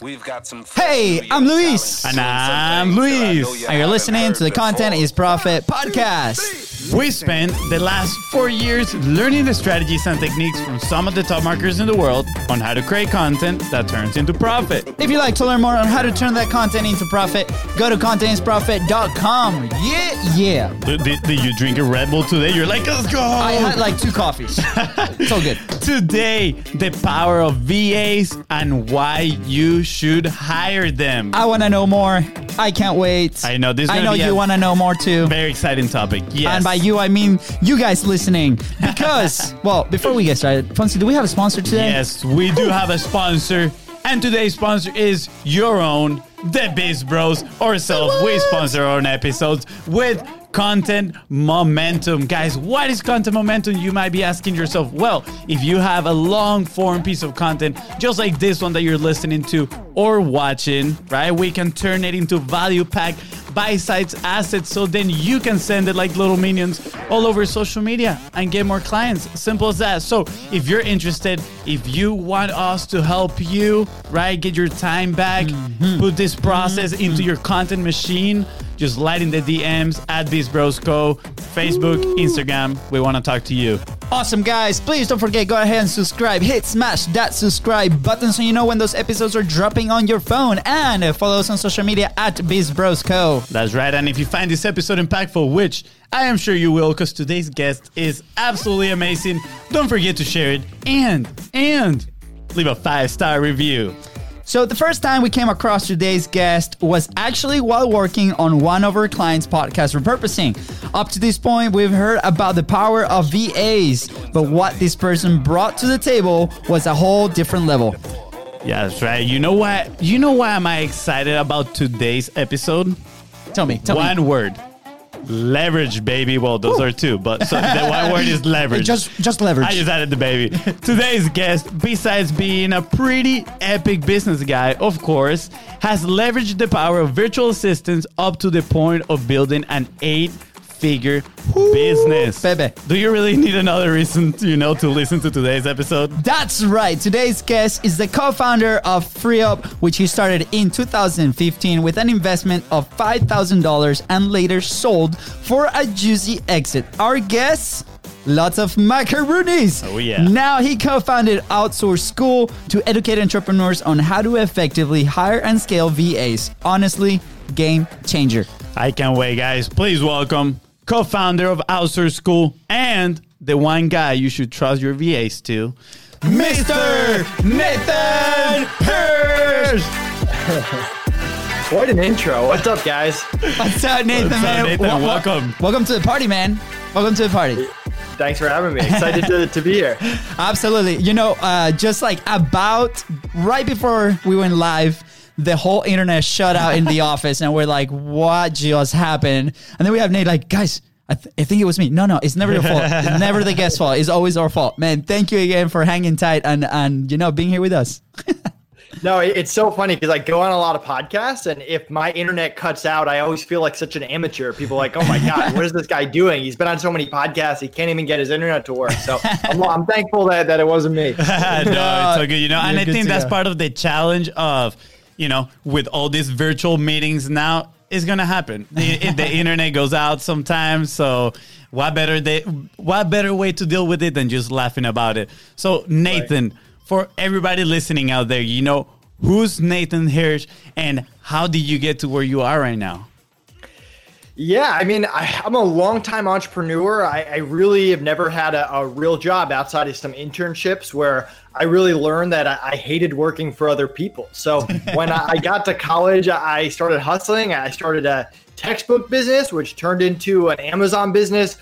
We've got some. Hey, I'm Luis. And I'm Luis. And you're listening to the Content is Profit podcast. We spent the last four years learning the strategies and techniques from some of the top marketers in the world on how to create content that turns into profit. If you'd like to learn more on how to turn that content into profit, go to contentisprofit.com. Yeah, yeah. Did, did- did you drink a Red Bull today? You're like, let's go. I had like two coffees. it's all good. Today, the power of VAs and why you should hire them. I want to know more. I can't wait. I know, this is I know you want to know more too. Very exciting topic. Yes. And by you, I mean you guys listening. Because, well, before we get started, Fonzie, do we have a sponsor today? Yes, we do have a sponsor, and today's sponsor is your own, the Biz Bros ourselves. We sponsor our own episodes with content momentum. Guys, what is content momentum? You might be asking yourself. Well, if you have a long form piece of content, just like this one that you're listening to or watching, right? We can turn it into value pack bite-sized assets so then you can send it like little minions all over social media and get more clients simple as that so if you're interested if you want us to help you right get your time back mm-hmm. put this process mm-hmm. into your content machine just light in the dms at BizBrosCo, facebook instagram we want to talk to you Awesome, guys. Please don't forget, go ahead and subscribe. Hit smash that subscribe button so you know when those episodes are dropping on your phone. And follow us on social media at BizBrosCo. That's right. And if you find this episode impactful, which I am sure you will, because today's guest is absolutely amazing, don't forget to share it and and leave a five star review. So, the first time we came across today's guest was actually while working on one of our clients' podcast repurposing. Up to this point, we've heard about the power of VAs, but what this person brought to the table was a whole different level. Yeah, that's right. You know what? You know why am I excited about today's episode? Tell me, tell me. one me. word. Leverage, baby. Well, those are two, but so the one word is leverage. Just, just leverage. I just added the baby. Today's guest, besides being a pretty epic business guy, of course, has leveraged the power of virtual assistants up to the point of building an eight figure business. baby. Do you really need another reason, to, you know, to listen to today's episode? That's right. Today's guest is the co-founder of FreeUp, which he started in 2015 with an investment of $5,000 and later sold for a juicy exit. Our guest, lots of macaroonies. Oh, yeah. Now he co-founded Outsource School to educate entrepreneurs on how to effectively hire and scale VAs. Honestly, game changer. I can't wait, guys. Please welcome co-founder of Outsource School and the one guy you should trust your VAs to, Mr. Nathan Hirsch. Quite an intro. What's up, guys? What's up, Nathan? What's up, man? Nathan? Wel- wel- Welcome. Welcome to the party, man. Welcome to the party. Thanks for having me. Excited to, to be here. Absolutely. You know, uh, just like about right before we went live, the whole internet shut out in the office, and we're like, "What just happened?" And then we have Nate like, "Guys." I, th- I think it was me. No, no, it's never your fault. It's never the guest's fault. It's always our fault, man. Thank you again for hanging tight and and you know being here with us. No, it's so funny because I go on a lot of podcasts, and if my internet cuts out, I always feel like such an amateur. People are like, "Oh my god, what is this guy doing? He's been on so many podcasts, he can't even get his internet to work." So I'm, I'm thankful that, that it wasn't me. no, it's so good. You know, and I think that's part of the challenge of, you know, with all these virtual meetings now, it's gonna happen. the, the internet goes out sometimes, so what better they, what better way to deal with it than just laughing about it? So Nathan, for everybody listening out there, you know, who's Nathan Hirsch, and how did you get to where you are right now? Yeah, I mean, I, I'm a longtime entrepreneur. I, I really have never had a, a real job outside of some internships where I really learned that I, I hated working for other people. So when I, I got to college, I started hustling. I started a textbook business, which turned into an Amazon business.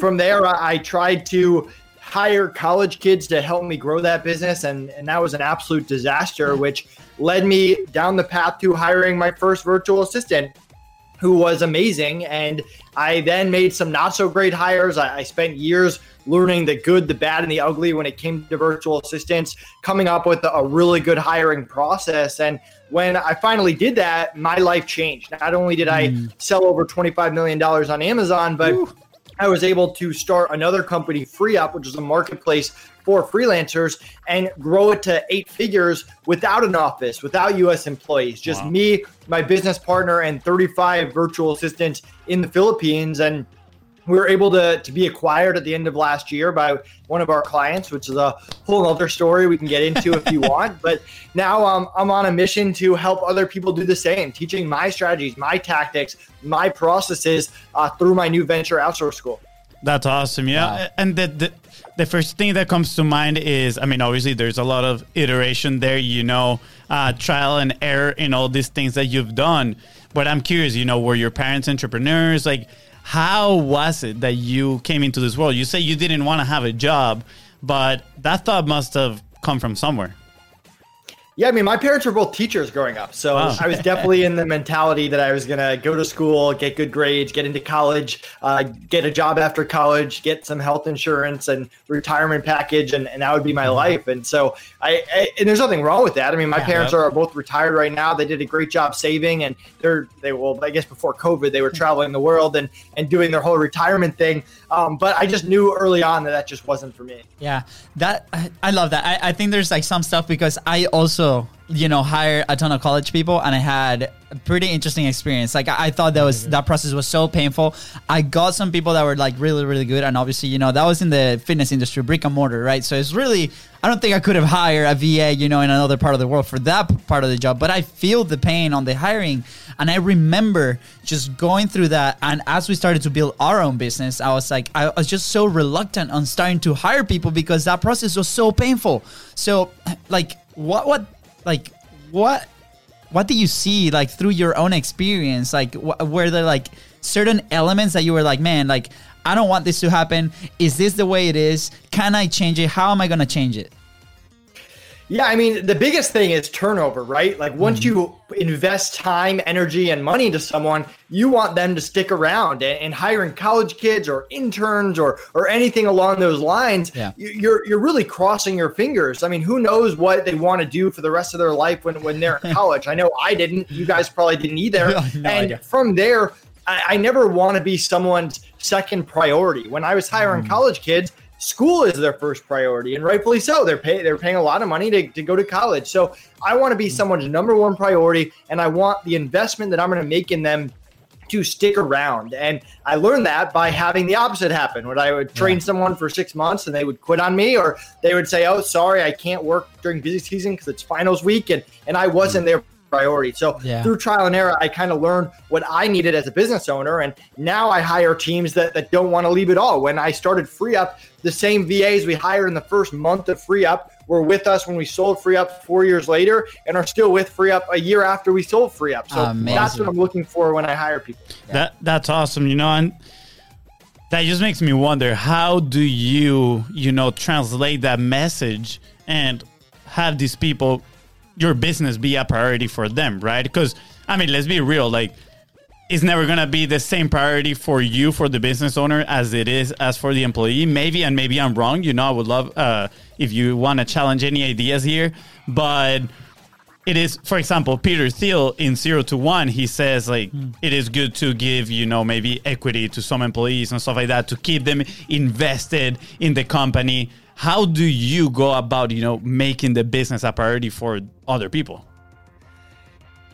From there, I, I tried to hire college kids to help me grow that business and, and that was an absolute disaster which led me down the path to hiring my first virtual assistant who was amazing. And I then made some not so great hires. I, I spent years learning the good, the bad, and the ugly when it came to virtual assistants, coming up with a, a really good hiring process. And when I finally did that, my life changed. Not only did I hmm. sell over $25 million on Amazon, but I was able to start another company, FreeUp, which is a marketplace for freelancers, and grow it to eight figures without an office, without US employees, just Wow. me, my business partner, and 35 virtual assistants in the Philippines. And we were able to, to be acquired at the end of last year by one of our clients, which is a whole other story we can get into if you want. But now um, I'm on a mission to help other people do the same, teaching my strategies, my tactics, my processes uh, through my new venture outsource school. That's awesome. Yeah. Wow. And the, the the first thing that comes to mind is, I mean, obviously there's a lot of iteration there, you know, uh, trial and error in all these things that you've done. But I'm curious, you know, were your parents entrepreneurs? Like, how was it that you came into this world? You say you didn't want to have a job, but that thought must have come from somewhere. Yeah, I mean, my parents were both teachers growing up. So Wow. I was definitely in the mentality that I was going to go to school, get good grades, get into college, uh, get a job after college, get some health insurance and retirement package, and, and that would be my life. And so I, I and there's nothing wrong with that. I mean, my Yeah. parents are both retired right now. They did a great job saving, and they're they well, I guess before COVID, they were traveling the world and and doing their whole retirement thing. Um, but I just knew early on that that just wasn't for me. Yeah, that I, I love that. I, I think there's like some stuff because I also you know hired a ton of college people and I had a pretty interesting experience. Like I, I thought that was that process was so painful. I got some people that were like really really good, and obviously you know that was in the fitness industry, brick and mortar, right? So it's really I don't think I could have hired a VA, you know, in another part of the world for that part of the job. But I feel the pain on the hiring, and I remember just going through that. And as we started to build our own business, I was like, I was just so reluctant on starting to hire people because that process was so painful. So, like, what, what, like, what, what do you see like through your own experience? Like, wh- were there like certain elements that you were like, man, like, I don't want this to happen. Is this the way it is? Can I change it? How am I going to change it? Yeah, I mean, the biggest thing is turnover, right? Like once mm-hmm. you invest time, energy, and money into someone, you want them to stick around. And, and hiring college kids or interns or or anything along those lines, Yeah. you- you're you're really crossing your fingers. I mean, who knows what they want to do for the rest of their life when when they're in college? I know I didn't. You guys probably didn't either. No and idea. from there, I, I never want to be someone's second priority. When I was hiring mm. college kids, school is their first priority, and rightfully so. They're pay, they're paying a lot of money to, to go to college. So I want to be mm-hmm. someone's number one priority, and I want the investment that I'm going to make in them to stick around. And I learned that by having the opposite happen. When I would train someone for six months and they would quit on me, or they would say, "Oh, sorry, I can't work during busy season because it's finals week," and and I wasn't mm-hmm. their priority. So Yeah. through trial and error, I kind of learned what I needed as a business owner, and now I hire teams that that don't want to leave at all. When I started Free Up, the same VAs we hired in the first month of Free Up were with us when we sold Free Up four years later, and are still with Free Up a year after we sold Free Up. So that's what I'm looking for when I hire people. That that's awesome, you know, and that just makes me wonder how do you, you know, translate that message and have these people your business be a priority for them, right? Because I mean, let's be real, like it's never gonna be the same priority for you for the business owner as it is as for the employee. Maybe and maybe I'm wrong. You know, I would love uh, if you want to challenge any ideas here, but it is for example peter thiel in zero to one he says like it is good to give you know maybe equity to some employees and stuff like that to keep them invested in the company how do you go about you know making the business a priority for other people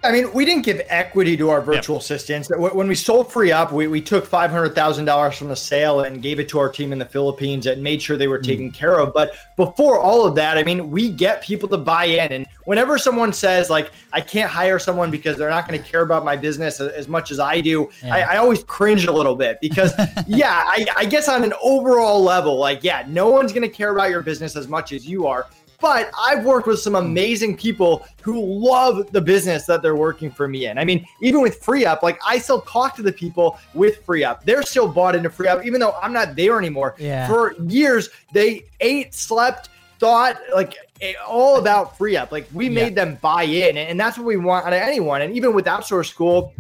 I mean, we didn't give equity to our virtual assistants. When we sold Free Up, we, we took $500,000 from the sale and gave it to our team in the Philippines and made sure they were hmm. taken care of. But before all of that, I mean, we get people to buy in. And whenever someone says, like, I can't hire someone because they're not going to care about my business a- as much as I do, I, I always cringe a little bit because, yeah, I, I guess on an overall level, like, yeah, no one's going to care about your business as much as you are. But I've worked with some amazing people who love the business that they're working for me in. I mean, even with Free Up, like I still talk to the people with Free Up. They're still bought into Free Up, even though I'm not there anymore. Yeah. For years, they ate, slept, thought like all about Free Up. Like we made them buy in, and that's what we want out of anyone. And even with outsource school,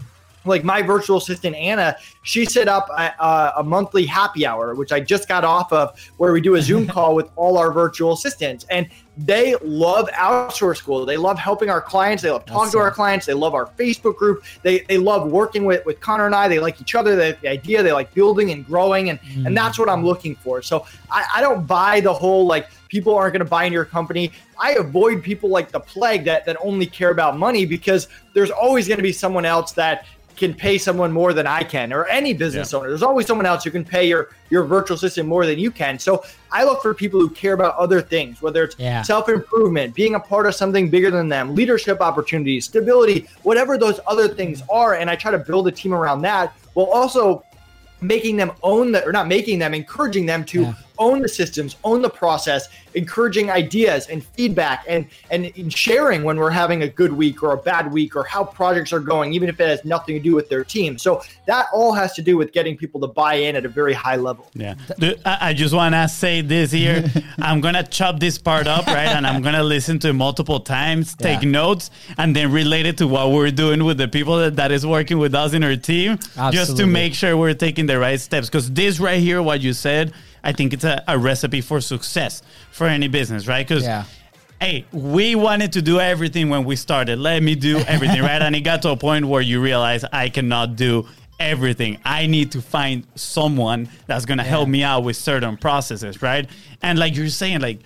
like my virtual assistant Anna, she set up a, a, monthly happy hour, which I just got off of, where we do a Zoom call with all our virtual assistants, and they love outsource school. They love helping our clients. They love talking to our clients. They love our Facebook group. They they love working with with Connor and I. They like each other. They, the idea. They like building and growing, and mm. and that's what I'm looking for. So I, I don't buy the whole like people aren't going to buy in your company. I avoid people like the plague that that only care about money because there's always going to be someone else that can pay someone more than I can, or any business yeah. owner. There's always someone else who can pay your your virtual assistant more than you can. So I look for people who care about other things, whether it's yeah. self improvement, being a part of something bigger than them, leadership opportunities, stability, whatever those other things are, and I try to build a team around that. While also making them own that, or not making them encouraging them to yeah. Own the systems own the process encouraging ideas and feedback and and sharing when we're having a good week or a bad week or how projects are going even if it has nothing to do with their team. So that all has to do with getting people to buy in at a very high level. Yeah. I just want to say this here. I'm gonna chop this part up right? And i'm gonna listen to it multiple times take yeah. notes and then relate it to what we're doing with the people that, that is working with us in our team Absolutely. just to make sure we're taking the right steps. Because this right here what you said I think it's a, a recipe for success for any business, right? Because yeah. hey, we wanted to do everything when we started. Let me do everything, right? And it got to a point where you realize I cannot do everything. I need to find someone that's gonna yeah. help me out with certain processes, right? And like you're saying, like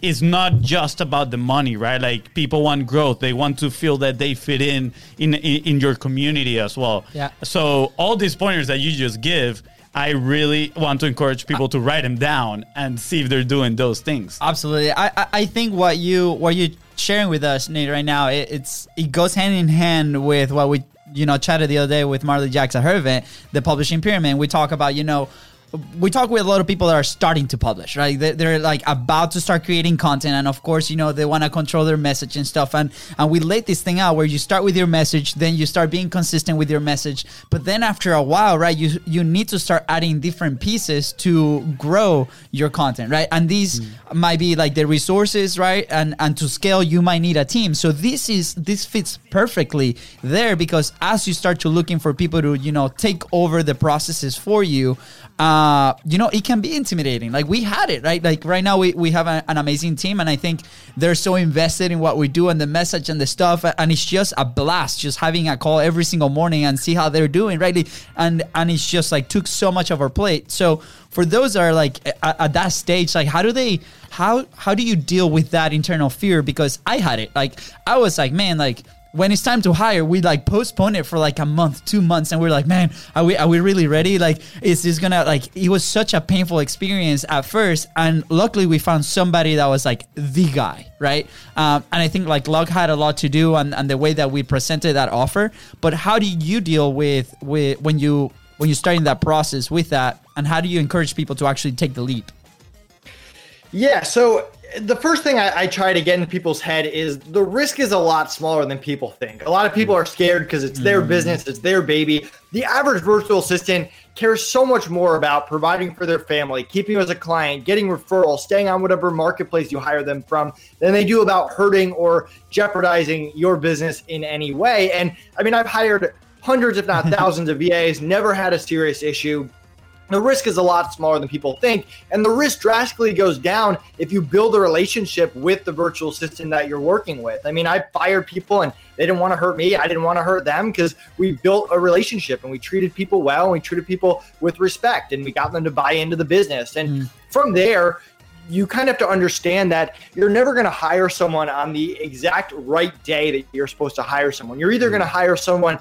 it's not just about the money, right? Like people want growth; they want to feel that they fit in in in, in your community as well. Yeah. So all these pointers that you just give I really want to encourage people to write them down and see if they're doing those things. Absolutely. I, I think what you what you're sharing with us, Nate, right now, it, it's it goes hand in hand with what we you know chatted the other day with Marley Jackson her the publishing pyramid. We talk about you know we talk with a lot of people that are starting to publish, right? They're, they're like about to start creating content, and of course, you know they want to control their message and stuff. And and we laid this thing out where you start with your message, then you start being consistent with your message, but then after a while, right, you you need to start adding different pieces to grow your content, right? And these mm. might be like the resources, right? And and to scale, you might need a team. So this is this fits perfectly there because as you start to looking for people to you know take over the processes for you uh, you know, it can be intimidating. Like we had it, right? Like right now we, we have a, an amazing team and I think they're so invested in what we do and the message and the stuff. And it's just a blast just having a call every single morning and see how they're doing, right? And, and it's just like took so much of our plate. So for those that are like at, at that stage, like how do they, how, how do you deal with that internal fear? Because I had it, like, I was like, man, like, when it's time to hire, we like postpone it for like a month, two months, and we're like, man, are we are we really ready? Like, is this gonna like? It was such a painful experience at first, and luckily we found somebody that was like the guy, right? Um, and I think like luck had a lot to do on, on the way that we presented that offer. But how do you deal with with when you when you're starting that process with that, and how do you encourage people to actually take the leap? Yeah, so the first thing I, I, try to get in people's head is the risk is a lot smaller than people think. A lot of people are scared because it's their mm. business, it's their baby. The average virtual assistant cares so much more about providing for their family, keeping you as a client, getting referrals, staying on whatever marketplace you hire them from, than they do about hurting or jeopardizing your business in any way. And I mean, I've hired hundreds, if not thousands, of VAs, never had a serious issue the risk is a lot smaller than people think. And the risk drastically goes down if you build a relationship with the virtual assistant that you're working with. I mean, I fired people and they didn't want to hurt me. I didn't want to hurt them because we built a relationship and we treated people well and we treated people with respect and we got them to buy into the business. And mm. from there, you kind of have to understand that you're never going to hire someone on the exact right day that you're supposed to hire someone. You're either going to hire someone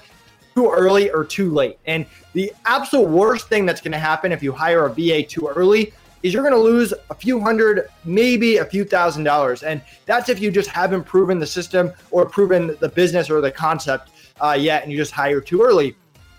too early or too late. And the absolute worst thing that's going to happen if you hire a VA too early is you're going to lose a few hundred, maybe a few thousand dollars. And that's if you just haven't proven the system or proven the business or the concept uh, yet and you just hire too early.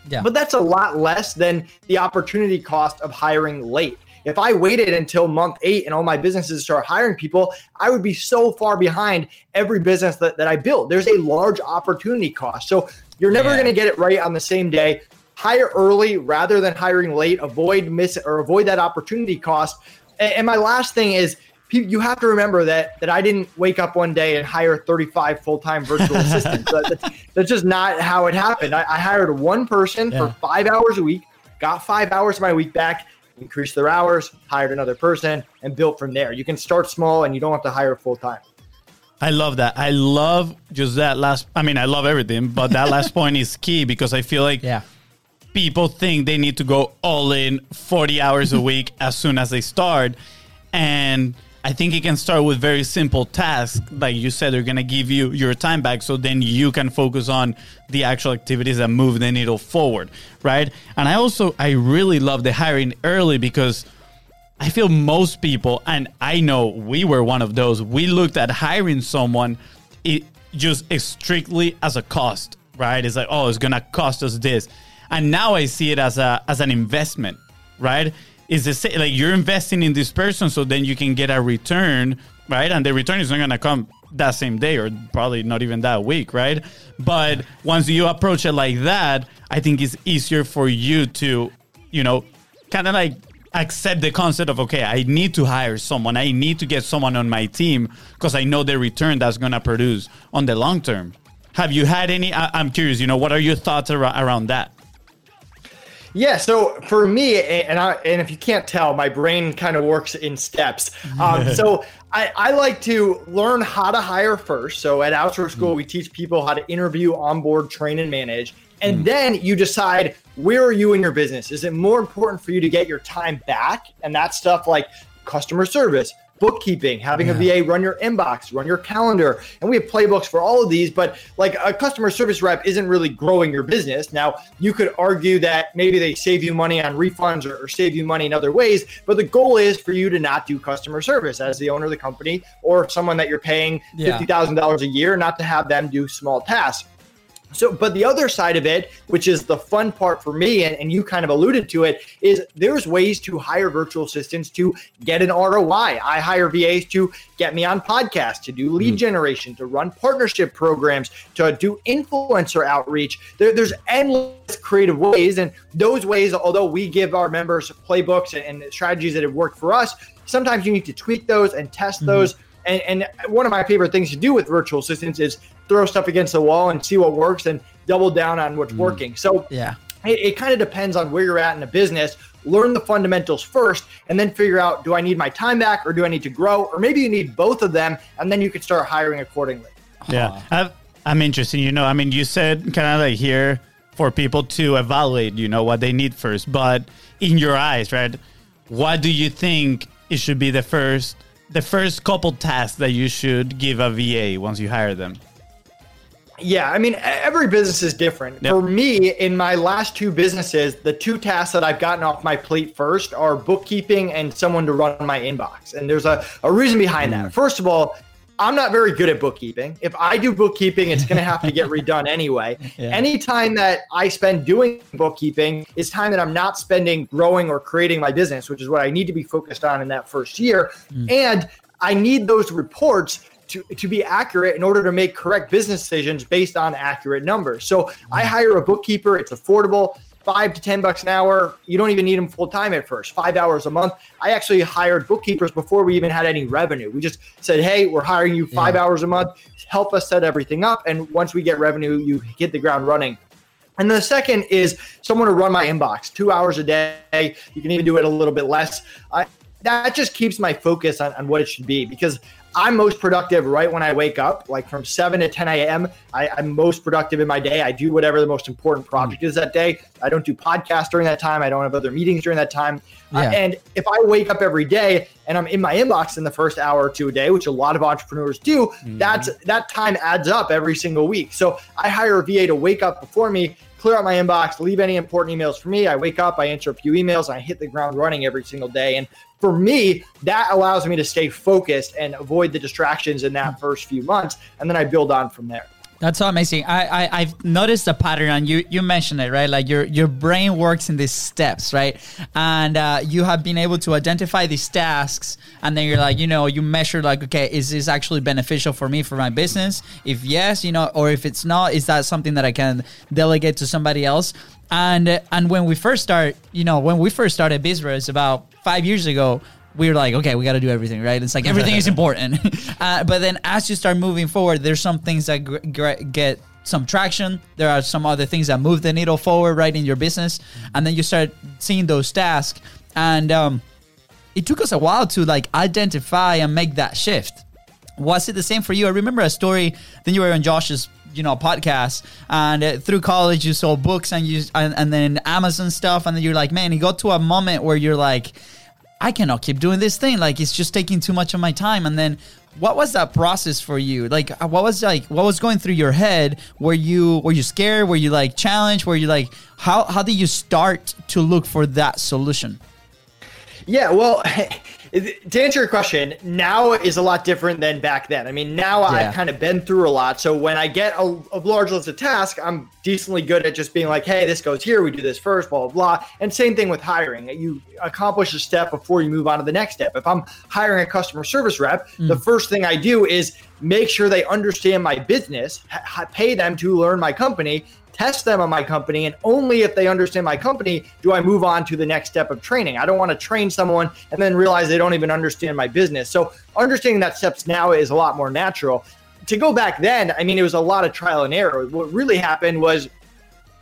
Yeah. But that's a lot less than the opportunity cost of hiring late. If I waited until month eight and all my businesses start hiring people, I would be so far behind every business that, that I build. There's a large opportunity cost. So you're never yeah. going to get it right on the same day. Hire early rather than hiring late. Avoid miss or avoid that opportunity cost. And, and my last thing is you have to remember that that I didn't wake up one day and hire 35 full-time virtual assistants. That- that's, that's just not how it happened. I, I hired one person Yeah. for five hours a week, got five hours of my week back, increased their hours, hired another person, and built from there. You can start small and you don't have to hire full time. I love that. I love just that last. I mean, I love everything, but that last point is key because I feel like Yeah. people think they need to go all in 40 hours a week as soon as they start. And I think it can start with very simple tasks. Like you said, they're going to give you your time back so then you can focus on the actual activities that move the needle forward, right? And I also, I really love the hiring early because I feel most people, and I know we were one of those, we looked at hiring someone it just strictly as a cost, right? It's like, oh, it's gonna cost us this. And now I see it as a as an investment, right? Is the like you're investing in this person so then you can get a return, right? And the return is not gonna come that same day or probably not even that week, right? But once you approach it like that, I think it's easier for you to, you know, kind of like accept the concept of okay i need to hire someone i need to get someone on my team because i know the return that's going to produce on the long term have you had any I, i'm curious you know what are your thoughts ar- around that Yeah, so for me, and I, and if you can't tell, my brain kind of works in steps. Um, so I, I like to learn how to hire first. So at Outsource School, we teach people how to interview, onboard, train, and manage. And mm. then you decide where are you in your business? Is it more important for you to get your time back? And that stuff like customer service, bookkeeping, having a VA run your inbox, run your calendar. And we have playbooks for all of these, but like a customer service rep isn't really growing your business. Now, you could argue that maybe they save you money on refunds or, or save you money in other ways, but the goal is for you to not do customer service as the owner of the company or someone that you're paying $50,000 a year, not to have them do small tasks. So, but the other side of it, which is the fun part for me, and, and you kind of alluded to it, is there's ways to hire virtual assistants to get an ROI. I hire VAs to get me on podcasts, to do lead hmm. generation, to run partnership programs, to do influencer outreach. There, there's endless creative ways. And those ways, although we give our members playbooks and, and strategies that have worked for us, sometimes you need to tweak those and test hmm. those. And, and one of my favorite things to do with virtual assistants is throw stuff against the wall and see what works and double down on what's mm. working. So Yeah. it, it kind of depends on where you're at in the business. Learn the fundamentals first and then figure out do I need my time back or do I need to grow? Or maybe you need both of them and then you can start hiring accordingly. yeah uh-huh. I've, i'm interested you know i mean you said kind of like here for people to evaluate you know what they need first but in your eyes right what do you think it should be the first the first couple tasks that you should give a va once you hire them Yeah, I mean, every business is different. Yep. For me, in my last two businesses, the two tasks that I've gotten off my plate first are bookkeeping and someone to run my inbox. And there's a, a reason behind that. Mm. First of all, I'm not very good at bookkeeping. If I do bookkeeping, it's going to have to get redone anyway. Yeah. Any time that I spend doing bookkeeping is time that I'm not spending growing or creating my business, which is what I need to be focused on in that first year. Mm. And I need those reports to, to be accurate in order to make correct business decisions based on accurate numbers. So I mm. hire a bookkeeper, it's affordable, five to 10 bucks an hour. You don't even need them full time at first, five hours a month. I actually hired bookkeepers before we even had any revenue. We just said, hey, we're hiring you five Yeah. hours a month, help us set everything up. And once we get revenue, you hit the ground running. And the second is someone to run my inbox two hours a day. You can even do it a little bit less. I, that just keeps my focus on, on what it should be because I'm most productive right when I wake up, like from 7 to 10 a.m. I, I'm most productive in my day. I do whatever the most important project is that day. I don't do podcasts during that time. I don't have other meetings during that time. Uh, and if I wake up every day and I'm in my inbox in the first hour or two a day, which a lot of entrepreneurs do, that's that time adds up every single week. So I hire a VA to wake up before me, clear out my inbox, leave any important emails for me. I wake up, I answer a few emails, and I hit the ground running every single day. And for me, that allows me to stay focused and avoid the distractions in that hmm. first few months, and then I build on from there. That's so amazing. I, I I've noticed a pattern, and you you mentioned it right. Like your your brain works in these steps, right? And uh, you have been able to identify these tasks, and then you're like, you know, you measure like, okay, is this actually beneficial for me for my business? If yes, you know, or if it's not, is that something that I can delegate to somebody else? And and when we first start, you know, when we first started Bizbros about five years ago, we're like, okay, we got to do everything, right? It's like everything is important. uh, but then as you start moving forward, there's some things that gr- gr- get some traction. There are some other things that move the needle forward, right, in your business, and then you start seeing those tasks. And um, it took us a while to like identify and make that shift. Was it the same for you? I remember a story. Then you were on Josh's, you know, podcast, and uh, through college you sold books and you and, and then Amazon stuff, and then you're like, man, you got to a moment where you're like, I cannot keep doing this thing. Like it's just taking too much of my time. And then what was that process for you? Like uh, what was like what was going through your head? Were you were you scared? Were you like challenged? Were you like how how did you start to look for that solution? Yeah, well, to answer your question, now is a lot different than back then. I mean, now Yeah. I've kind of been through a lot. So when I get a, a large list of tasks, I'm decently good at just being like, hey, this goes here, we do this first, blah, blah, blah. And same thing with hiring. You accomplish a step before you move on to the next step. If I'm hiring a customer service rep, the mm. first thing I do is make sure they understand my business, ha- pay them to learn my company, test them on my company, and only if they understand my company do I move on to the next step of training. I don't want to train someone and then realize they don't even understand my business. So understanding that steps now is a lot more natural. To go back then, I mean, it was a lot of trial and error. What really happened was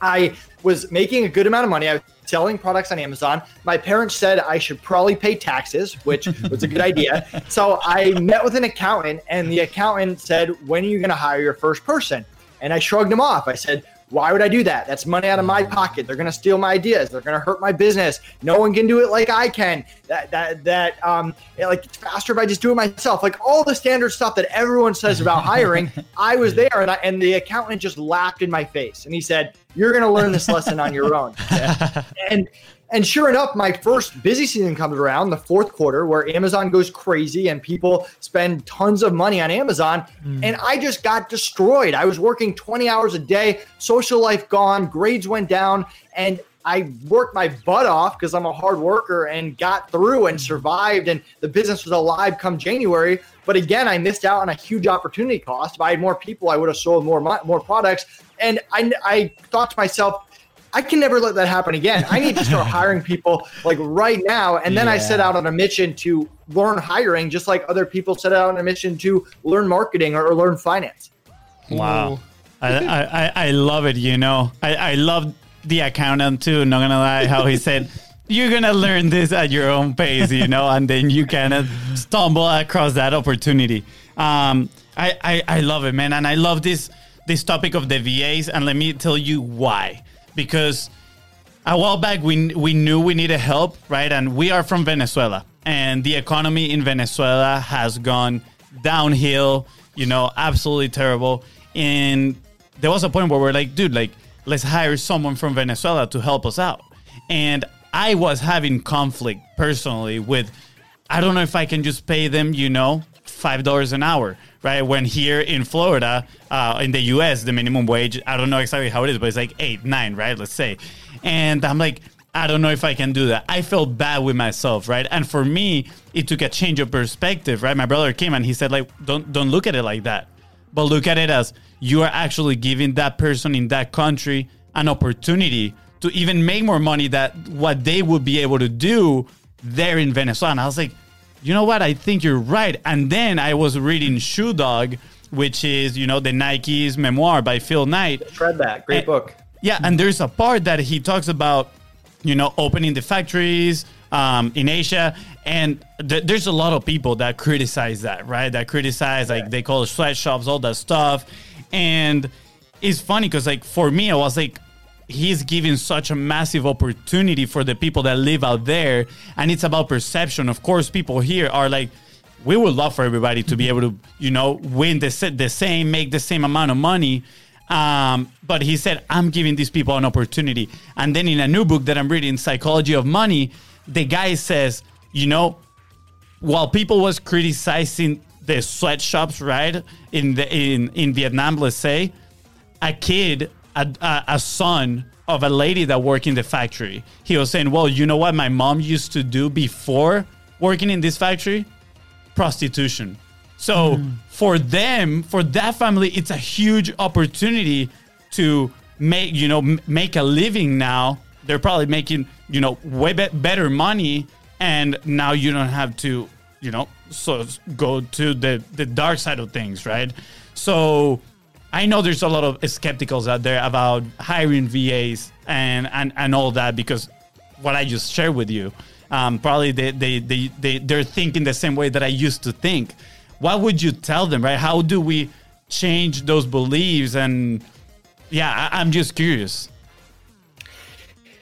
I was making a good amount of money. I selling products on Amazon. My parents said I should probably pay taxes, which was a good idea. So I met with an accountant, and the accountant said, When are you going to hire your first person? And I shrugged him off. I said, why would I do that? That's money out of my pocket. They're going to steal my ideas. They're going to hurt my business. No one can do it like I can. That that that um like it's faster if I just do it myself. Like all the standard stuff that everyone says about hiring. I was there and I, and the accountant just laughed in my face and he said, "You're going to learn this lesson on your own." and and sure enough, my first busy season comes around, the fourth quarter, where Amazon goes crazy and people spend tons of money on Amazon. Hmm. And I just got destroyed. I was working 20 hours a day, social life gone, grades went down, and I worked my butt off because I'm a hard worker and got through and hmm. survived. And the business was alive come January. But again, I missed out on a huge opportunity cost. If I had more people, I would have sold more more products. And I, I thought to myself, I can never let that happen again. I need to start hiring people like right now. And then I set out on a mission to learn hiring, just like other people set out on a mission to learn marketing or, or learn finance. Wow. I, I, I- I love it, you know. I, I love the accountant too, not gonna lie, how he said, You're gonna learn this at your own pace, you know, and then you kind of stumble across that opportunity. Um, I, I, I love it, man. And I love this this topic of the VAs, and let me tell you why. Because a while back we we knew we needed help, right? And we are from Venezuela, and the economy in Venezuela has gone downhill. You know, absolutely terrible. And there was a point where we're like, dude, like let's hire someone from Venezuela to help us out. And I was having conflict personally with, I don't know if I can just pay them, you know, five dollars an hour, right? When here in Florida, uh, in the U.S., the minimum wage, I don't know exactly how it is, but it's like eight, nine, right? Let's say, and I'm like, I don't know if I can do that. I felt bad with myself, right? And for me, it took a change of perspective, right? My brother came and he said, like, don't don't look at it like that, but look at it as you are actually giving that person in that country an opportunity to even make more money that what they would be able to do there in Venezuela. And I was like, you know what? I think you're right. And then I was reading Shoe Dog, which is, you know, the Nike's memoir by Phil Knight. Read that. Great And- book. Yeah, and there's a part that he talks about, you know, opening the factories um, in Asia, and th- there's a lot of people that criticize that, right? That criticize like they call it sweatshops, all that stuff, and it's funny because like for me, I was like, he's giving such a massive opportunity for the people that live out there, and it's about perception. Of course, people here are like. We would love for everybody to be able to, you know, win the, the same, make the same amount of money. Um, but he said, I'm giving these people an opportunity. And then in a new book that I'm reading, Psychology of Money, the guy says, you know, while people was criticizing the sweatshops, right, in the in, in Vietnam, let's say, a kid, a, a, a son of a lady that worked in the factory, he was saying, well, you know what my mom used to do before working in this factory? Prostitution. So hmm. for them, for that family, it's a huge opportunity to make, you know, m- make a living now. They're probably making, you know, way be- better money and now you don't have to, you know, so go to the the dark side of things, right? So I know there's a lot of skepticals out there about hiring VAs and and, and all that because what I just shared with you, um, probably they, they, they, they, they're thinking the same way that I used to think. What would you tell them, right? How do we change those beliefs? And yeah, I, I'm just curious.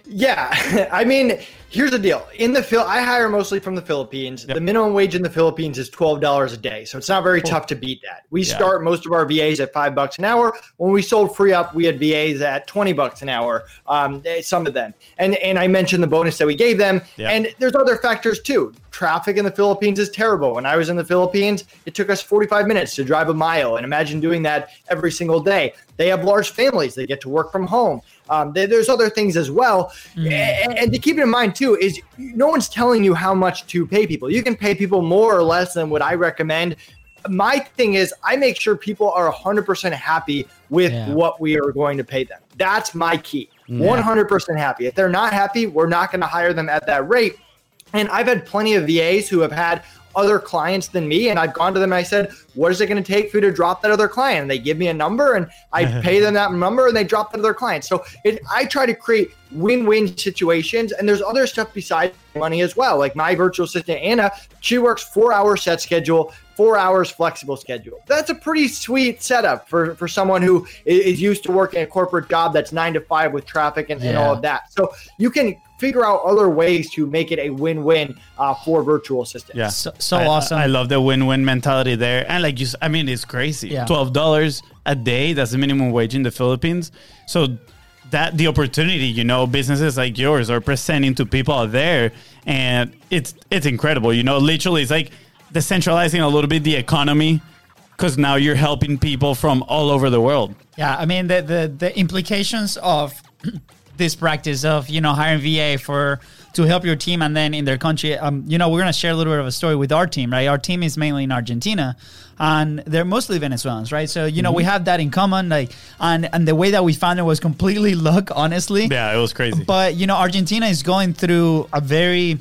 Yeah, I mean, here's the deal. In the Phil, I hire mostly from the Philippines. Yep. The minimum wage in the Philippines is twelve dollars a day, so it's not very tough to beat that. We Yeah. start most of our VAs at five bucks an hour. When we sold Free Up, we had VAs at twenty bucks an hour. Um, eh, some of them, and and I mentioned the bonus that we gave them. Yep. And there's other factors too. Traffic in the Philippines is terrible. When I was in the Philippines, it took us 45 minutes to drive a mile, and imagine doing that every single day. They have large families; they get to work from home. Um, there- there's other things as well, and, and to keep it in mind too is no one's telling you how much to pay people. You can pay people more or less than what I recommend. My thing is, I make sure people are 100% happy with Yeah. what we are going to pay them. That's my key. 100% happy. If they're not happy, we're not going to hire them at that rate. And I've had plenty of VAs who have had other clients than me, and I've gone to them and I said, "What is it going to take for you to drop that other client?" And they give me a number, and I pay them that number, and they drop that other client. So it, I try to create win-win situations, and there's other stuff besides money as well. Like my virtual assistant Anna, she works four-hour set schedule, four hours flexible schedule. That's a pretty sweet setup for for someone who is used to working a corporate job that's nine to five with traffic and, and all of that. So you can figure out other ways to make it a win-win uh, for virtual assistants. Yeah, So- so I- awesome. I, love the win-win mentality there, and like you, s- I mean, it's crazy. Yeah. Twelve dollars a day. That's the minimum wage in the Philippines. So that the opportunity, you know, businesses like yours are presenting to people out there, and it's it's incredible. You know, literally, it's like decentralizing a little bit the economy because now you're helping people from all over the world. Yeah, I mean the the, the implications of this practice of you know hiring VA for to help your team and then in their country. Um, you know, we're gonna share a little bit of a story with our team, right? Our team is mainly in Argentina, and they're mostly Venezuelans, right? So you know we have that in common, like and and the way that we found it was completely luck, honestly. Yeah, it was crazy. But you know, Argentina is going through a very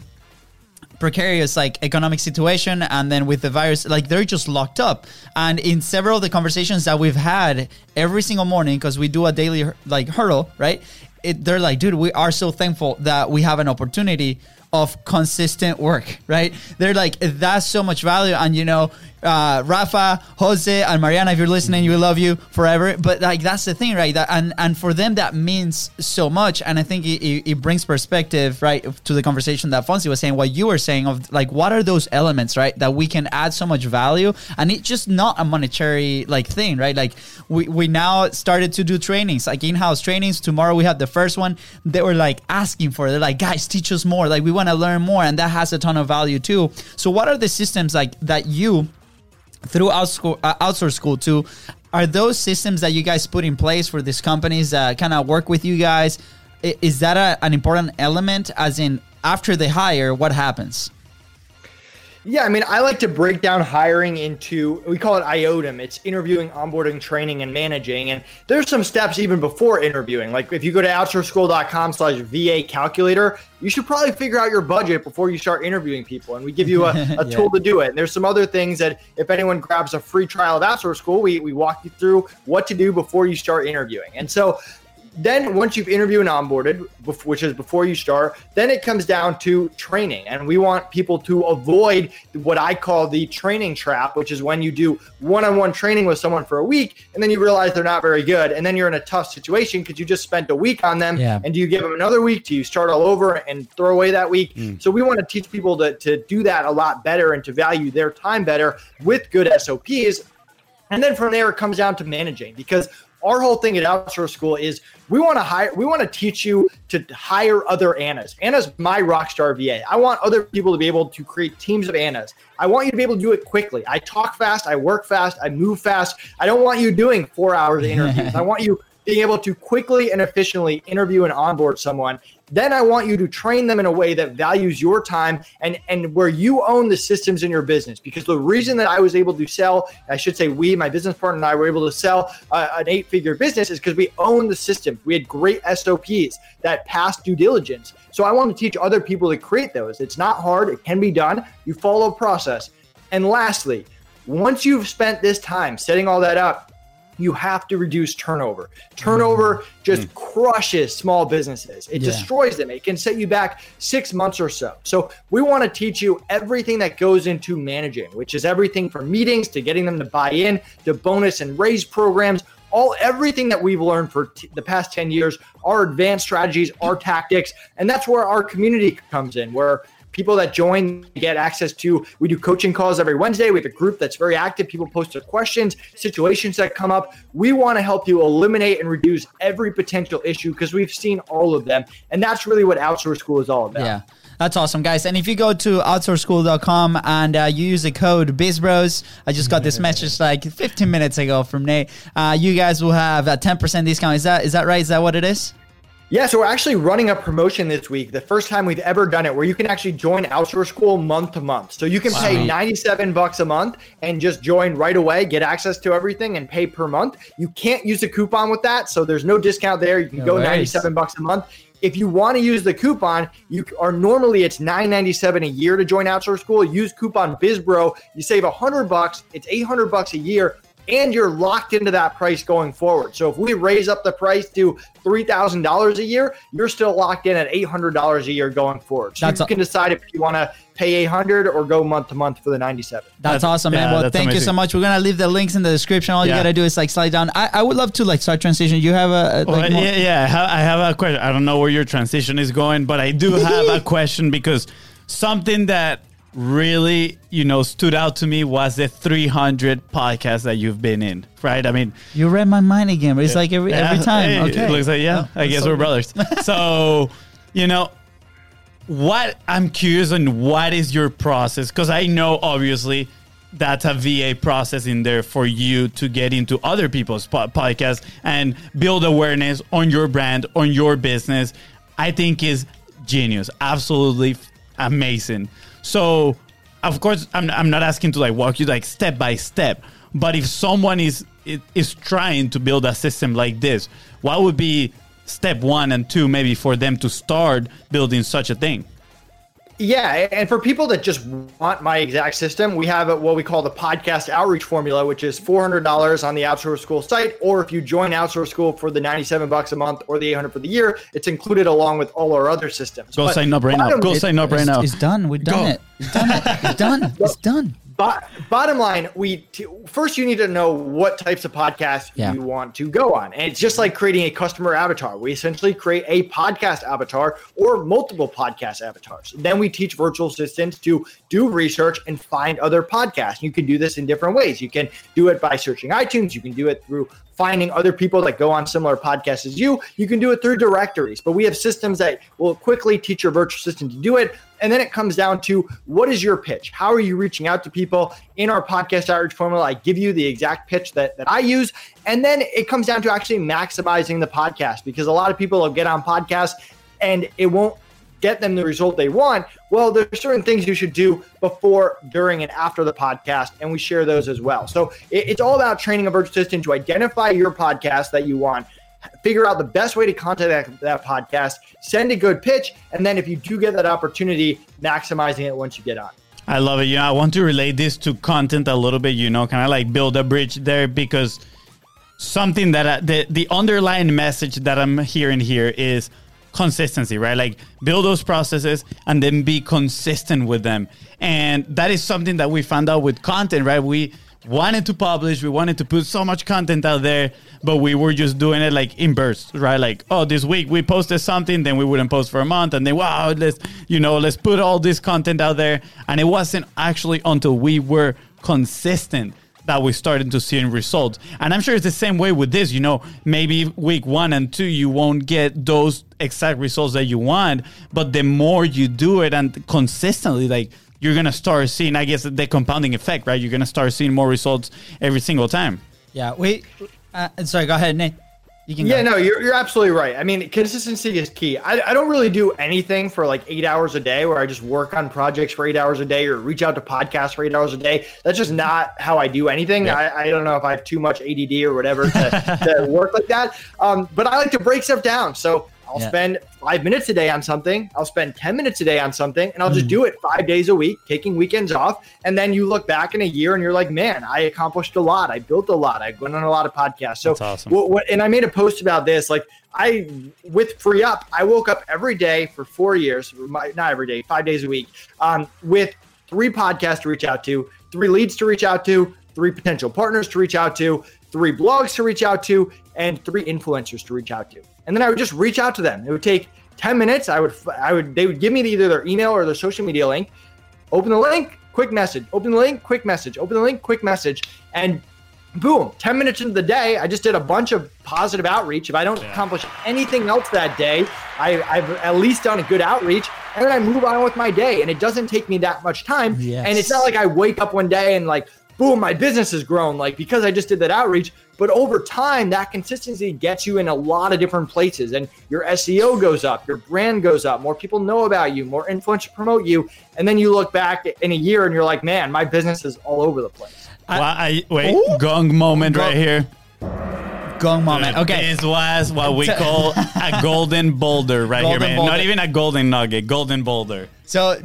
precarious like economic situation and then with the virus like they're just locked up and in several of the conversations that we've had every single morning because we do a daily like hurdle right it, they're like dude we are so thankful that we have an opportunity of consistent work right? They're like that's so much value. And you know uh, Rafa, Jose, and Mariana, if you're listening, we love you forever. But like that's the thing, right? That and and for them that means so much, and I think it, it, it brings perspective, right, to the conversation that Fonzie was saying. What you were saying of like, what are those elements, right, that we can add so much value, and it's just not a monetary like thing, right? Like we we now started to do trainings, like in-house trainings. Tomorrow we have the first one. They were like asking for. it. They're like, guys, teach us more. Like we want to learn more, and that has a ton of value too. So what are the systems like that you through outschool, uh, outsource school too. Are those systems that you guys put in place for these companies that kind of work with you guys is that a, an important element? As in after they hire what happens Yeah, I mean, I like to break down hiring into we call it IOTM. It's interviewing, onboarding, training, and managing. And there's some steps even before interviewing. Like if you go to outsourceschool.com slash VA calculator, you should probably figure out your budget before you start interviewing people. And we give you a, a tool to do it. And there's some other things that if anyone grabs a free trial of outsource school, we, we walk you through what to do before you start interviewing. And so then once you've interviewed and onboarded, which is before you start, then it comes down to training. And we want people to avoid what I call the training trap, which is when you do one-on-one training with someone for a week and then you realize they're not very good. And then you're in a tough situation because you just spent a week on them. Yeah. And do you give them another week? Do you start all over and throw away that week? Hmm. So we want to teach people to, to do that a lot better and to value their time better with good SOPs. And then from there, it comes down to managing because our whole thing at Outsource School is we want to hire, we want to teach you to hire other Annas. Anna's my rockstar VA. I want other people to be able to create teams of Annas. I want you to be able to do it quickly. I talk fast, I work fast, I move fast. I don't want you doing four hours of interviews. I want you being able to quickly and efficiently interview and onboard someone. Then I want you to train them in a way that values your time and, and where you own the systems in your business. Because the reason that I was able to sell, I should say, we, my business partner and I were able to sell uh, an eight figure business is because we own the systems. We had great SOPs that passed due diligence. So I want to teach other people to create those. It's not hard, it can be done. You follow process. And lastly, once you've spent this time setting all that up, you have to reduce turnover. Turnover just mm. crushes small businesses. It yeah. destroys them. It can set you back six months or so. So we want to teach you everything that goes into managing, which is everything from meetings to getting them to buy in to bonus and raise programs. All everything that we've learned for t- the past 10 years, our advanced strategies, our tactics, and that's where our community comes in, where people that join get access to we do coaching calls every wednesday we have a group that's very active people post their questions situations that come up we want to help you eliminate and reduce every potential issue because we've seen all of them and that's really what outsource school is all about yeah that's awesome, guys. And if you go to outsourceschool.com and uh, you use the code BizBros, I just got this message like 15 minutes ago from Nate. Uh, you guys will have a 10% discount. Is that is that right? Is that what it is? Yeah, so we're actually running a promotion this week, the first time we've ever done it, where you can actually join Outsource School month to month. So you can wow. pay 97 bucks a month and just join right away, get access to everything and pay per month. You can't use a coupon with that, so there's no discount there. You can no go worries. 97 bucks a month. If you want to use the coupon, you are normally it's 997 a year to join Outsource School. Use coupon BizBro, you save 100 bucks. It's 800 bucks a year and you're locked into that price going forward. So if we raise up the price to $3,000 a year, you're still locked in at $800 a year going forward. So That's you can decide if you want to pay 800 or go month to month for the 97. That's, that's awesome, man. Yeah, well, thank amazing. you so much. We're going to leave the links in the description. All yeah. you got to do is like slide down. I, I would love to like start transition. You have a, like, well, yeah, yeah, I have a question. I don't know where your transition is going, but I do have a question because something that really, you know, stood out to me was the 300 podcasts that you've been in, right? I mean, you read my mind again, but it's like every every time. Hey, okay, it looks like yeah. Oh, I guess so we're brothers. so, you know, what I'm curious on what is your process because I know obviously that's a VA process in there for you to get into other people's po- podcasts and build awareness on your brand, on your business. I think is genius, absolutely amazing. So, of course, I'm, I'm not asking to like walk you like step by step, but if someone is is trying to build a system like this, what would be step one and two maybe for them to start building such a thing? Yeah, and for people that just want my exact system, we have what we call the podcast outreach formula, which is four hundred dollars on the Outsource School site, or if you join Outsource School for the ninety-seven bucks a month or the eight hundred for the year, it's included along with all our other systems. Go but sign up right now. Go say no brainer. now. It's done. We've done Go. it. It's done. It. It's done. It's done. But bottom line, we t- first you need to know what types of podcasts yeah. you want to go on, and it's just like creating a customer avatar. We essentially create a podcast avatar or multiple podcast avatars. Then we teach virtual assistants to do research and find other podcasts. You can do this in different ways. You can do it by searching iTunes. You can do it through finding other people that go on similar podcasts as you. You can do it through directories, but we have systems that will quickly teach your virtual assistant to do it. And then it comes down to what is your pitch? How are you reaching out to people? In our podcast outreach formula, I give you the exact pitch that, that I use. And then it comes down to actually maximizing the podcast because a lot of people will get on podcasts and it won't get them the result they want. Well, there's certain things you should do before, during, and after the podcast, and we share those as well. So it, it's all about training a virtual assistant to identify your podcast that you want figure out the best way to contact that, that, podcast, send a good pitch, and then if you do get that opportunity, maximizing it once you get on. I love it. You know, I want to relate this to content a little bit. You know, kind of like build a bridge there because something that I, the the underlying message that I'm hearing here is consistency, right? Like build those processes and then be consistent with them. And that is something that we found out with content, right? We wanted to publish, we wanted to put so much content out there, but we were just doing it like in bursts, right? Like, oh, this week we posted something, then we wouldn't post for a month, and then wow, let's you know, let's put all this content out there. And it wasn't actually until we were consistent that we started to see in results. And I'm sure it's the same way with this. You know, maybe week one and two, you won't get those exact results that you want, but the more you do it and consistently, like you're gonna start seeing, I guess, the compounding effect, right? You're gonna start seeing more results every single time. Yeah. Wait. Uh, sorry. Go ahead, Nate. You can Yeah, go. no, you're, you're absolutely right. I mean, consistency is key. I, I don't really do anything for like eight hours a day where I just work on projects for eight hours a day or reach out to podcasts for eight hours a day. That's just not how I do anything. Yeah. I, I don't know if I have too much ADD or whatever to, to work like that. Um, but I like to break stuff down. So I'll Yeah. spend five minutes a day on something. I'll spend 10 minutes a day on something, and I'll just Mm. do it five days a week, taking weekends off. And then you look back in a year and you're like, man, I accomplished a lot. I built a lot. I went on a lot of podcasts. So, That's awesome. what, what, and I made a post about this. Like, I, with Free Up, I woke up every day for four years, my- not every day, five days a week, um, with three podcasts to reach out to, three leads to reach out to, three potential partners to reach out to, three blogs to reach out to, and three influencers to reach out to. And then I would just reach out to them. It would take 10 minutes. I would, I would, they would give me either their email or their social media link. Open the link, quick message. Open the link, quick message. Open the link, quick message. And boom, 10 minutes into the day, I just did a bunch of positive outreach. If I don't accomplish anything else that day, I, I've at least done a good outreach. And then I move on with my day. And it doesn't take me that much time. Yes. And it's not like I wake up one day and like, boom, my business has grown. Like because I just did that outreach. But over time, that consistency gets you in a lot of different places. And your SEO goes up, your brand goes up, more people know about you, more influencers promote you. And then you look back in a year and you're like, man, my business is all over the place. Well, I, wait, Ooh. gong moment right here. Gong moment. Okay. This was what we call a golden boulder right Golden here, man. boulder. Not even a golden nugget, golden boulder. So,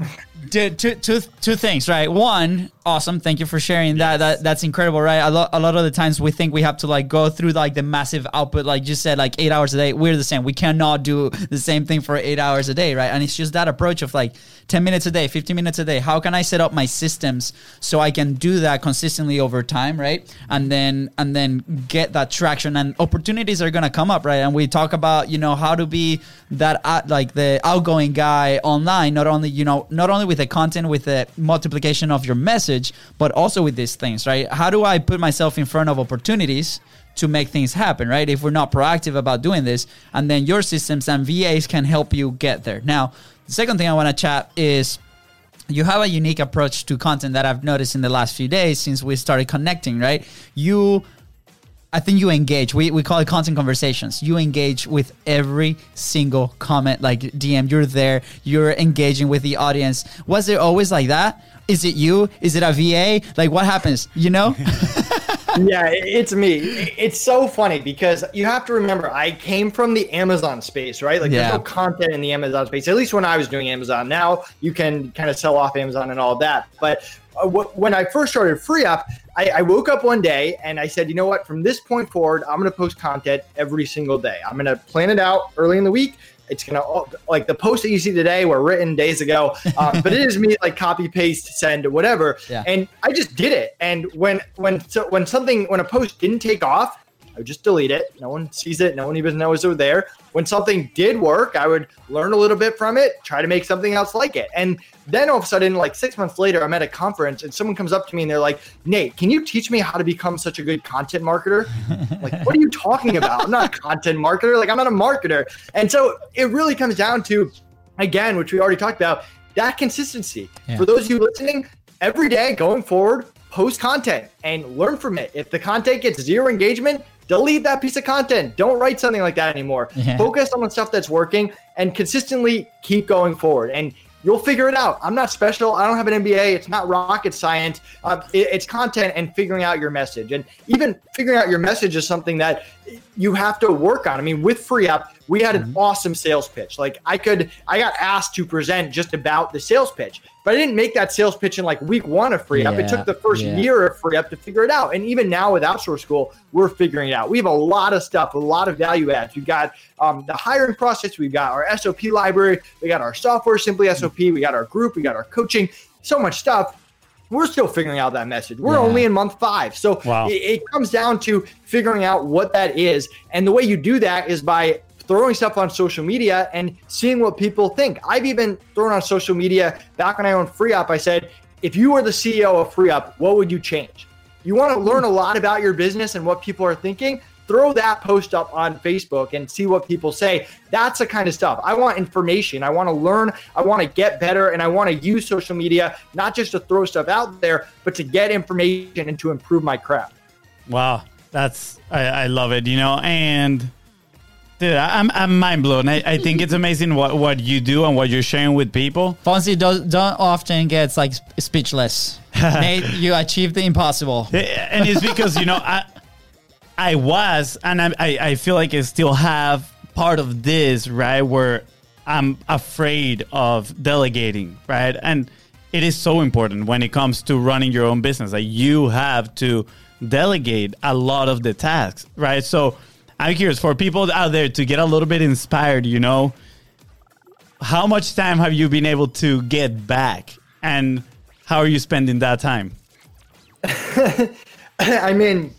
two, two, two, two things, right? One, awesome. Thank you for sharing that. That that's incredible, right? A lot, a lot of the times we think we have to like go through like the massive output, like you said, like eight hours a day. We're the same. We cannot do the same thing for eight hours a day, right? And it's just that approach of like ten minutes a day, fifteen minutes a day. How can I set up my systems so I can do that consistently over time, right? And then and then get that traction and opportunities are gonna come up, right? And we talk about you know how to be that uh, like the outgoing guy online, not only you know not only with the content, with the multiplication of your message, but also with these things, right? How do I put myself in front of opportunities? to make things happen, right? If we're not proactive about doing this, and then your systems and VAs can help you get there. Now, the second thing I want to chat is you have a unique approach to content that I've noticed in the last few days since we started connecting, right? You I think you engage. We, we call it content conversations. You engage with every single comment, like DM. You're there. You're engaging with the audience. Was it always like that? Is it you? Is it a VA? Like what happens? You know? yeah, it's me. It's so funny because you have to remember I came from the Amazon space, right? Like Yeah. there's no content in the Amazon space. At least when I was doing Amazon. Now you can kind of sell off Amazon and all that. But uh, wh- when I first started Free Up, I, I woke up one day and I said, you know what? From this point forward, I'm going to post content every single day. I'm going to plan it out early in the week. It's gonna like the posts that you see today were written days ago, um, but it is me like copy paste send whatever. Yeah. And I just did it. And when when so when something when a post didn't take off, I would just delete it. No one sees it. No one even knows they're there. When something did work, I would learn a little bit from it, try to make something else like it. And then all of a sudden, like six months later, I'm at a conference and someone comes up to me and they're like, Nate, can you teach me how to become such a good content marketer? like, what are you talking about? I'm not a content marketer. Like, I'm not a marketer. And so it really comes down to, again, which we already talked about, that consistency. Yeah. For those of you listening, every day going forward, post content and learn from it. If the content gets zero engagement, delete that piece of content. Don't write something like that anymore. Yeah. Focus on the stuff that's working and consistently keep going forward. And you'll figure it out. I'm not special. I don't have an MBA. It's not rocket science. Uh, it- it's content and figuring out your message. And even figuring out your message is something that you have to work on. I mean, with Free Up, we had an awesome sales pitch. Like I could, I got asked to present just about the sales pitch, but I didn't make that sales pitch in like week one of Free Up. It took the first yeah. year of Free Up to figure it out. And even now with Outsource School, we're figuring it out. We have a lot of stuff, a lot of value adds. We've got um, the hiring process, we've got our SOP library, we got our software, Simply SOP, we got our group, we got our coaching, so much stuff. We're still figuring out that message. We're Yeah. only in month five. So Wow. it, it comes down to figuring out what that is. And the way you do that is by throwing stuff on social media and seeing what people think. I've even thrown on social media back when I owned Free Up. I said, if you were the CEO of Free Up, what would you change? You want to learn a lot about your business and what people are thinking? Throw that post up on Facebook and see what people say. That's the kind of stuff. I want information. I want to learn. I want to get better. And I want to use social media, not just to throw stuff out there, but to get information and to improve my craft. Wow, that's I, I love it. You know, and Dude, I'm, I'm mind blown. I, I think it's amazing what, what you do and what you're sharing with people. Fonzie does, don't often gets like speechless. Nate, you achieved the impossible. And it's because, you know, I I was and I, I, I feel like I still have part of this, right? Where I'm afraid of delegating, right? And it is so important when it comes to running your own business. Like you have to delegate a lot of the tasks, right? So I'm curious for people out there to get a little bit inspired, you know, how much time have you been able to get back and how are you spending that time? I mean,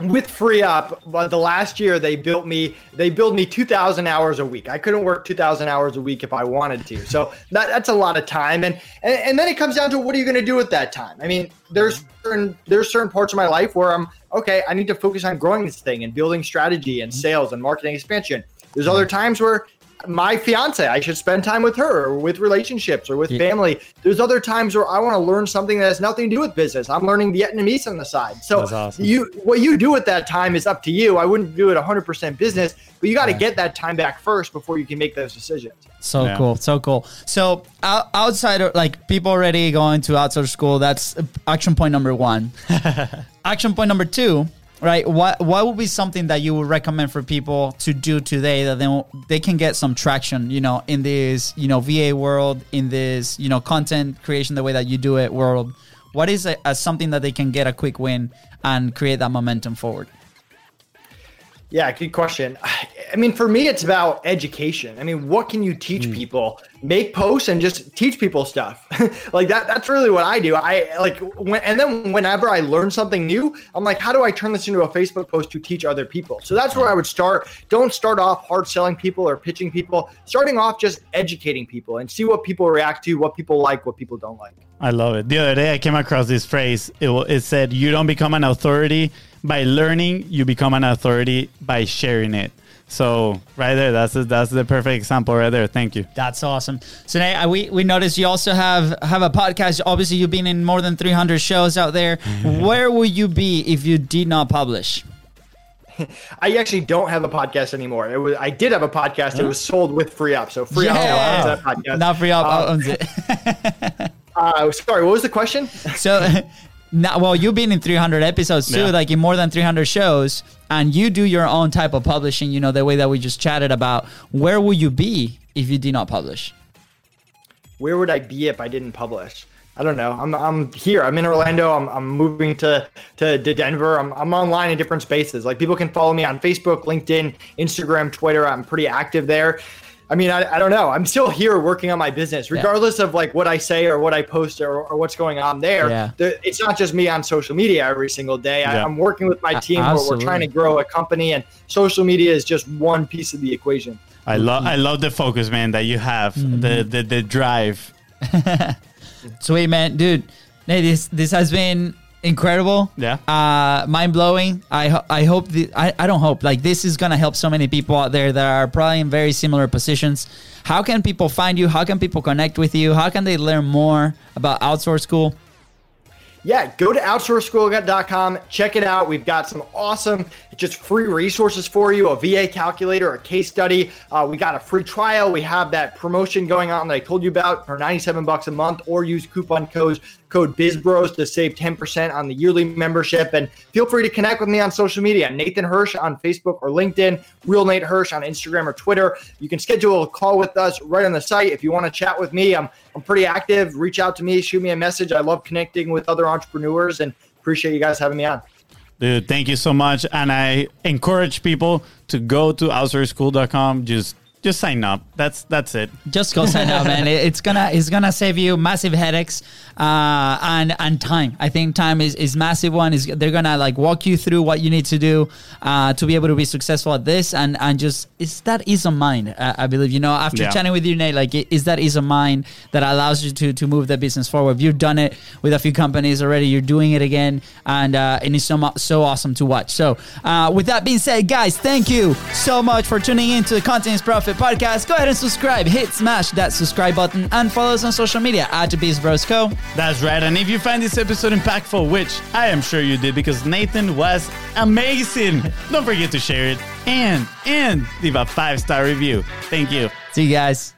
with free up but the last year they built me they built me 2000 hours a week. I couldn't work 2000 hours a week if i wanted to. So that, that's a lot of time. And, and and then it comes down to what are you going to do with that time? I mean there's certain there's certain parts of my life where i'm okay i need to focus on growing this thing and building strategy and sales and marketing expansion. There's other times where my fiance, I should spend time with her or with relationships or with Yeah. family. There's other times where I want to learn something that has nothing to do with business. I'm learning Vietnamese on the side. So awesome. you what you do at that time is up to you. I wouldn't do it 100% business, but you got to get that time back first before you can make those decisions. So Yeah. cool, so cool. So out, outside of like people already going to Outsource School, that's uh, action point number one. action point number two, right? What what would be something that you would recommend for people to do today that they they can get some traction, you know, in this you know VA world, in this you know content creation, the way that you do it world. What is a, a something that they can get a quick win and create that momentum forward? Yeah, good question. I mean, for me, it's about education. I mean, what can you teach hmm. people? Make posts and just teach people stuff. like that. That's really what I do. I like when, and then whenever I learn something new, I'm like, how do I turn this into a Facebook post to teach other people? So that's where I would start. Don't start off hard selling people or pitching people. Starting off just educating people and see what people react to, what people like, what people don't like. I love it. The other day, I came across this phrase. It, it said, "You don't become an authority by learning; you become an authority by sharing it." So, right there, that's the, that's the perfect example, right there. Thank you. That's awesome. So now we we noticed you also have have a podcast. Obviously, you've been in more than 300 shows out there. Where would you be if you did not publish? I actually don't have a podcast anymore. It was I did have a podcast. It was sold with Free Up. So Free Up owns that podcast. Not free up Um, owns it. Uh, sorry, what was the question? So, now, well, you've been in 300 episodes too, Yeah. like in more than 300 shows, and you do your own type of publishing. You know, the way that we just chatted about. Where would you be if you did not publish? Where would I be if I didn't publish? I don't know. I'm, I'm here. I'm in Orlando. I'm, I'm moving to, to, to Denver. I'm, I'm online in different spaces. Like people can follow me on Facebook, LinkedIn, Instagram, Twitter. I'm pretty active there. I mean, I, I don't know. I'm still here working on my business, regardless of like what I say or what I post or, or what's going on there. Yeah. The- it's not just me on social media every single day. I, Yeah. I'm working with my A- team. We're, we're trying to grow a company, and social media is just one piece of the equation. I love I love the focus, man, that you have, the, mm-hmm. the the drive. Sweet man, dude. Hey, this this has been incredible. Yeah. Uh, mind blowing. I ho- I hope the I, I don't hope like this is gonna help so many people out there that are probably in very similar positions. How can people find you? How can people connect with you? How can they learn more about Outsource School? Yeah, go to outsourceschool.com, check it out. We've got some awesome, just free resources for you a VA calculator, a case study. Uh, we got a free trial. We have that promotion going on that I told you about for 97 bucks a month, or use coupon codes code BizBros to save 10% on the yearly membership. And feel free to connect with me on social media Nathan Hirsch on Facebook or LinkedIn, Real Nate Hirsch on Instagram or Twitter. You can schedule a call with us right on the site. If you want to chat with me, I'm, I'm pretty active. Reach out to me, shoot me a message. I love connecting with other entrepreneurs and appreciate you guys having me on. Dude, thank you so much. And I encourage people to go to outsourceschool.com. Just just sign up. That's that's it. Just go sign up, man. It- It's gonna it's gonna save you massive headaches uh, and and time. I think time is is massive one. Is they're gonna like walk you through what you need to do uh, to be able to be successful at this, and and just it's that ease of mind. Uh, I believe you know after Yeah. chatting with you, Nate, like it is that ease of mind that allows you to to move the business forward. You've done it with a few companies already. You're doing it again, and uh, and it's so so awesome to watch. So uh, with that being said, guys, thank you so much for tuning in to the Content is Podcast. Go ahead and subscribe. Hit smash that subscribe button and follow us on social media at BizBrosCo. That's right. And if you find this episode impactful, which I am sure you did because Nathan was amazing, don't forget to share it and and leave a five star review. Thank you. See you guys.